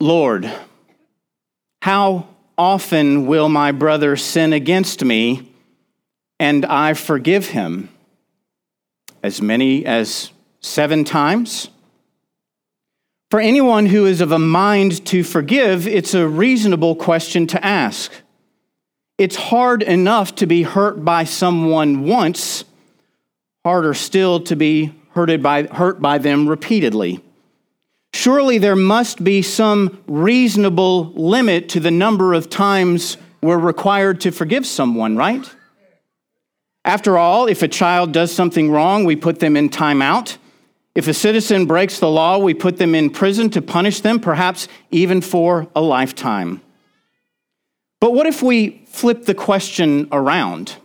Lord, how often will my brother sin against me and I forgive him? As many as seven times? For anyone who is of a mind to forgive, it's a reasonable question to ask. It's hard enough to be hurt by someone once, harder still to be hurted by, hurt by them repeatedly. Surely there must be some reasonable limit to the number of times we're required to forgive someone, right? After all, if a child does something wrong, we put them in timeout. If a citizen breaks the law, we put them in prison to punish them, perhaps even for a lifetime. But what if we flip the question around?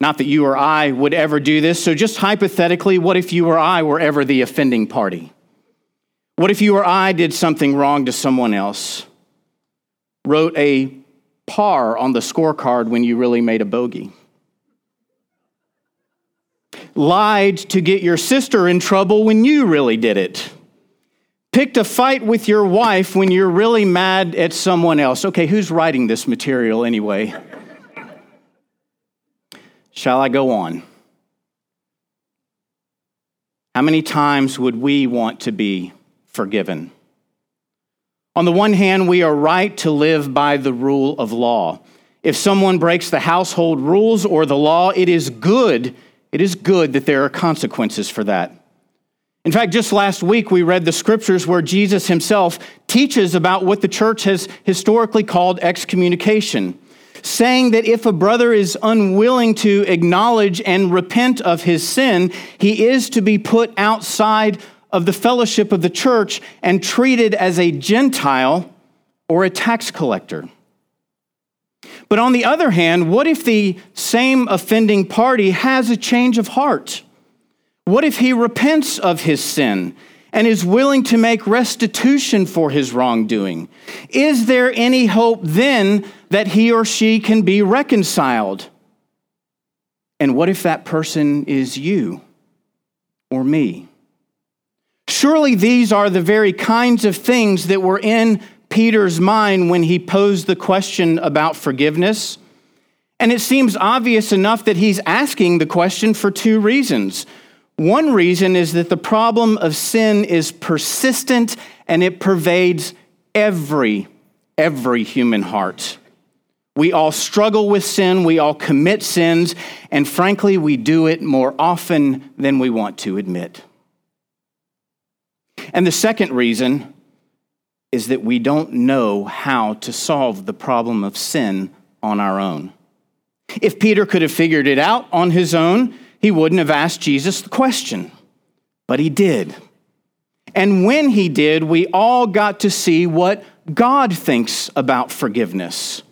Not that you or I would ever do this, so just hypothetically, what if you or I were ever the offending party? What if you or I did something wrong to someone else? Wrote a par on the scorecard when you really made a bogey? Lied to get your sister in trouble when you really did it? Picked a fight with your wife when you're really mad at someone else? Okay, who's writing this material anyway? Shall I go on? How many times would we want to be forgiven? On the one hand, we are right to live by the rule of law. If someone breaks the household rules or the law, it is good. It is good that there are consequences for that. In fact, just last week we read the scriptures where Jesus himself teaches about what the church has historically called excommunication saying that if a brother is unwilling to acknowledge and repent of his sin, he is to be put outside of the fellowship of the church and treated as a Gentile or a tax collector. But on the other hand, what if the same offending party has a change of heart? What if he repents of his sin and is willing to make restitution for his wrongdoing? Is there any hope then that he or she can be reconciled? And what if that person is you or me? Surely these are the very kinds of things that were in Peter's mind when he posed the question about forgiveness. And it seems obvious enough that he's asking the question for two reasons. One reason is that the problem of sin is persistent and it pervades every, every human heart. We all struggle with sin, we all commit sins, and frankly, we do it more often than we want to admit. And the second reason is that we don't know how to solve the problem of sin on our own. If Peter could have figured it out on his own, he wouldn't have asked Jesus the question. But he did. And when he did, we all got to see what God thinks about forgiveness.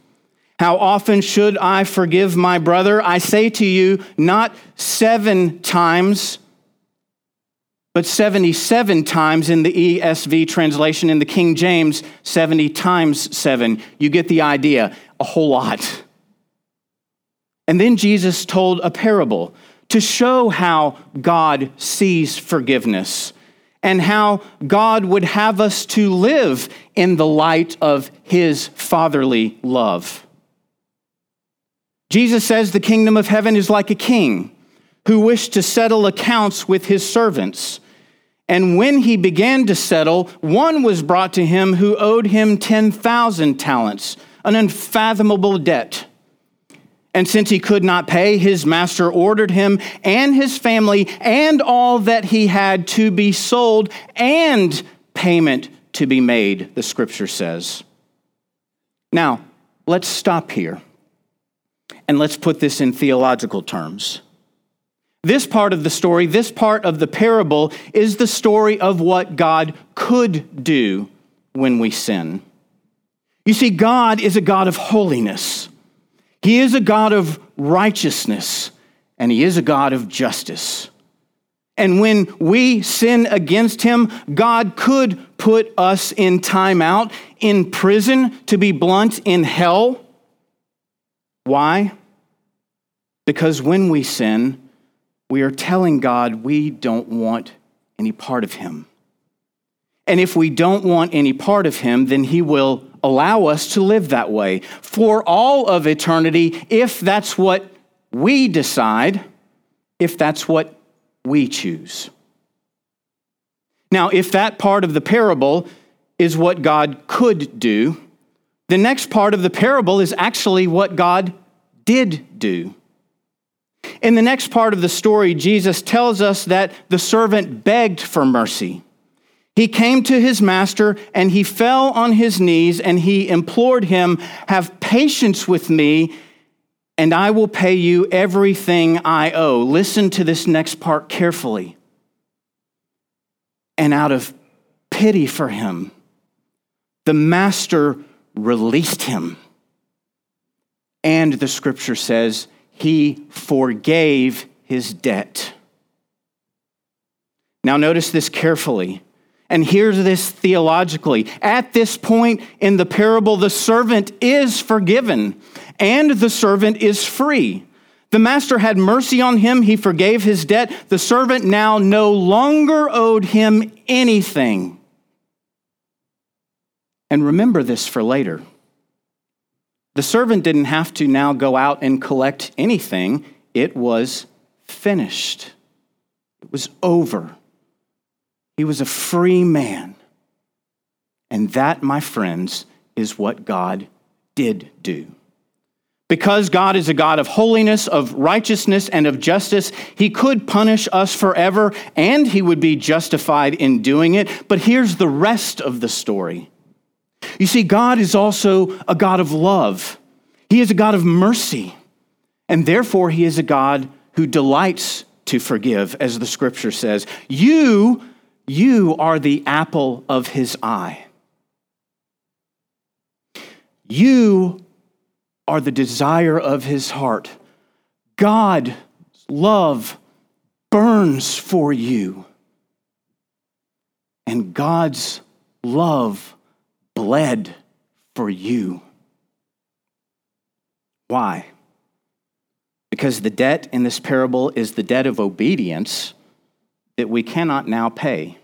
How often should I forgive my brother? I say to you, not seven times, but 77 times in the ESV translation. In the King James, 70 times seven. You get the idea, a whole lot. And then Jesus told a parable to show how God sees forgiveness and how God would have us to live in the light of his fatherly love. Jesus says the kingdom of heaven is like a king who wished to settle accounts with his servants. And when he began to settle, one was brought to him who owed him 10,000 talents, an unfathomable debt. And since he could not pay, his master ordered him and his family and all that he had to be sold and payment to be made, the scripture says. Now, let's stop here and let's put this in theological terms. This part of the story, this part of the parable, is the story of what God could do when we sin. You see, God is a God of holiness. He is a God of righteousness and He is a God of justice. And when we sin against Him, God could put us in timeout, in prison, to be blunt, in hell. Why? Because when we sin, we are telling God we don't want any part of Him. And if we don't want any part of him, then he will allow us to live that way for all of eternity if that's what we decide, if that's what we choose. Now, if that part of the parable is what God could do, the next part of the parable is actually what God did do. In the next part of the story, Jesus tells us that the servant begged for mercy. He came to his master and he fell on his knees and he implored him, Have patience with me, and I will pay you everything I owe. Listen to this next part carefully. And out of pity for him, the master released him. And the scripture says, he forgave his debt. Now, notice this carefully. And hear this theologically. At this point in the parable, the servant is forgiven and the servant is free. The master had mercy on him, he forgave his debt. The servant now no longer owed him anything. And remember this for later. The servant didn't have to now go out and collect anything, it was finished. It was over. He was a free man. And that, my friends, is what God did do. Because God is a God of holiness, of righteousness, and of justice, He could punish us forever and He would be justified in doing it. But here's the rest of the story you see, God is also a God of love, He is a God of mercy, and therefore He is a God who delights to forgive, as the scripture says. You, you are the apple of His eye. You are the desire of His heart. God's love burns for you. And God's love bled for you. Why? Because the debt in this parable is the debt of obedience that we cannot now pay.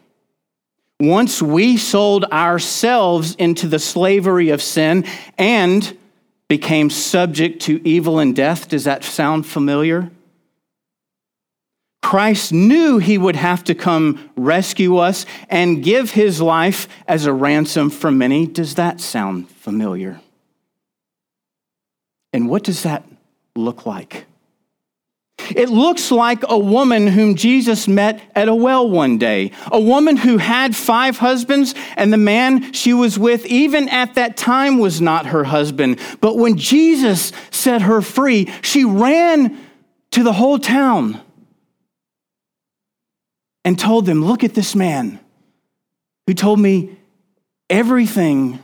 Once we sold ourselves into the slavery of sin and became subject to evil and death, does that sound familiar? Christ knew he would have to come rescue us and give his life as a ransom for many. Does that sound familiar? And what does that look like? It looks like a woman whom Jesus met at a well one day, a woman who had five husbands, and the man she was with, even at that time, was not her husband. But when Jesus set her free, she ran to the whole town and told them, Look at this man who told me everything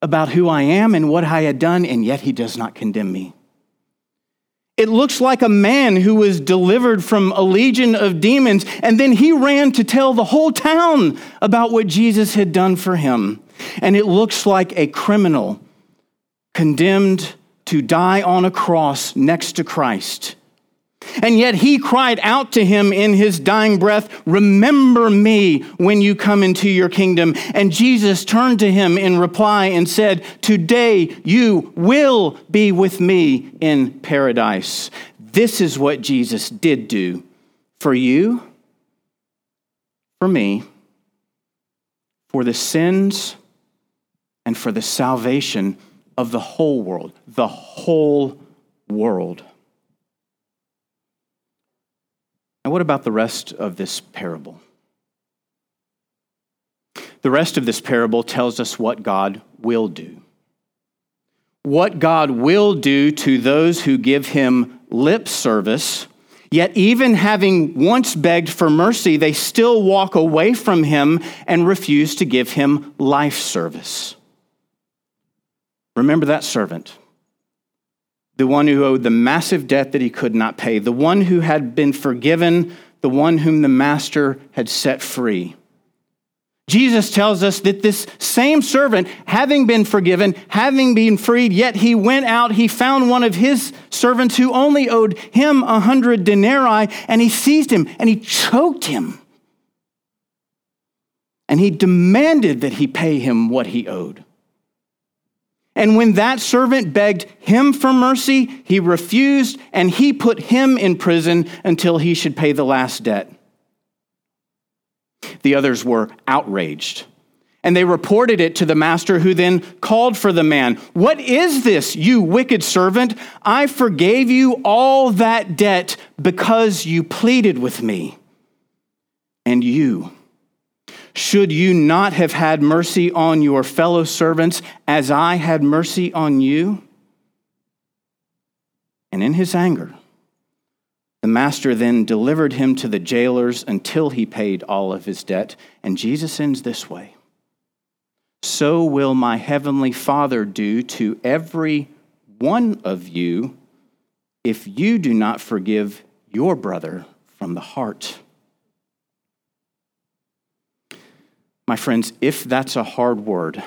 about who I am and what I had done, and yet he does not condemn me. It looks like a man who was delivered from a legion of demons, and then he ran to tell the whole town about what Jesus had done for him. And it looks like a criminal condemned to die on a cross next to Christ and yet he cried out to him in his dying breath, Remember me when you come into your kingdom. And Jesus turned to him in reply and said, Today you will be with me in paradise. This is what Jesus did do for you, for me, for the sins, and for the salvation of the whole world, the whole world. And what about the rest of this parable? The rest of this parable tells us what God will do. What God will do to those who give him lip service, yet, even having once begged for mercy, they still walk away from him and refuse to give him life service. Remember that servant the one who owed the massive debt that he could not pay, the one who had been forgiven, the one whom the master had set free. Jesus tells us that this same servant, having been forgiven, having been freed, yet he went out, he found one of his servants who only owed him a hundred denarii, and he seized him and he choked him. and he demanded that he pay him what he owed. And when that servant begged him for mercy, he refused, and he put him in prison until he should pay the last debt. The others were outraged. And they reported it to the master, who then called for the man. What is this, you wicked servant? I forgave you all that debt because you pleaded with me. And you, should you not have had mercy on your fellow servants as I had mercy on you? And in his anger, the master then delivered him to the jailers until he paid all of his debt. And Jesus ends this way So will my heavenly Father do to every one of you if you do not forgive your brother from the heart. My friends, if that's a hard word,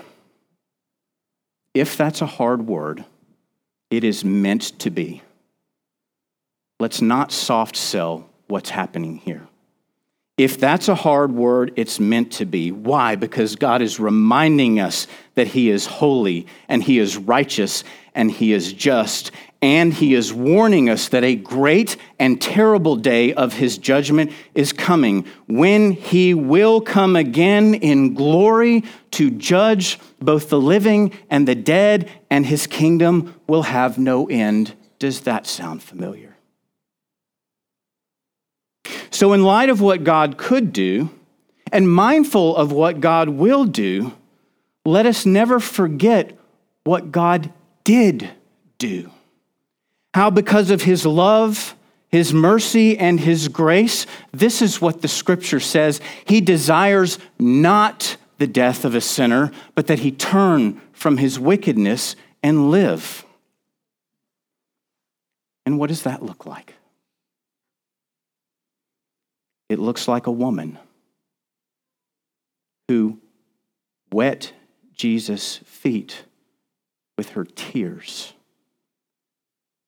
if that's a hard word, it is meant to be. Let's not soft sell what's happening here. If that's a hard word, it's meant to be. Why? Because God is reminding us that He is holy and He is righteous and He is just. And He is warning us that a great and terrible day of His judgment is coming when He will come again in glory to judge both the living and the dead, and His kingdom will have no end. Does that sound familiar? So, in light of what God could do, and mindful of what God will do, let us never forget what God did do. How, because of his love, his mercy, and his grace, this is what the scripture says. He desires not the death of a sinner, but that he turn from his wickedness and live. And what does that look like? It looks like a woman who wet Jesus' feet with her tears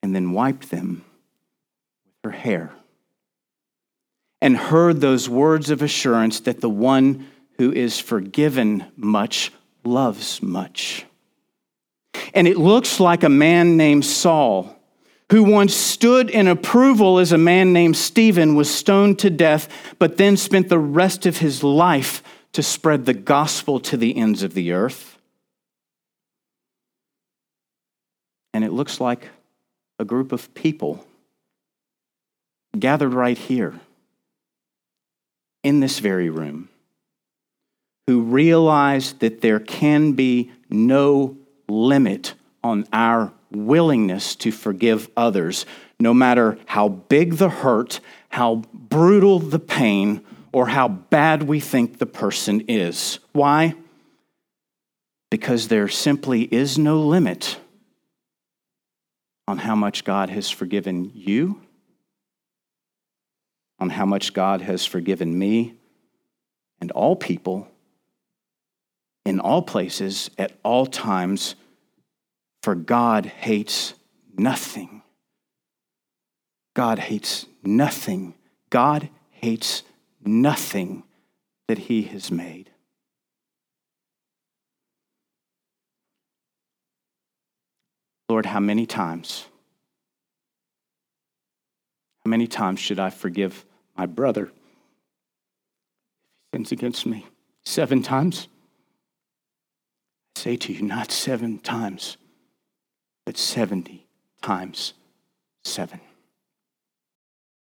and then wiped them with her hair and heard those words of assurance that the one who is forgiven much loves much. And it looks like a man named Saul who once stood in approval as a man named Stephen was stoned to death, but then spent the rest of his life to spread the gospel to the ends of the earth. And it looks like a group of people gathered right here in this very room who realize that there can be no limit on our willingness to forgive others, no matter how big the hurt, how brutal the pain, or how bad we think the person is. Why? Because there simply is no limit on how much God has forgiven you, on how much God has forgiven me, and all people in all places at all times for God hates nothing. God hates nothing. God hates nothing that he has made. Lord, how many times, how many times should I forgive my brother if he sins against me? Seven times? I say to you, not seven times but 70 times 7.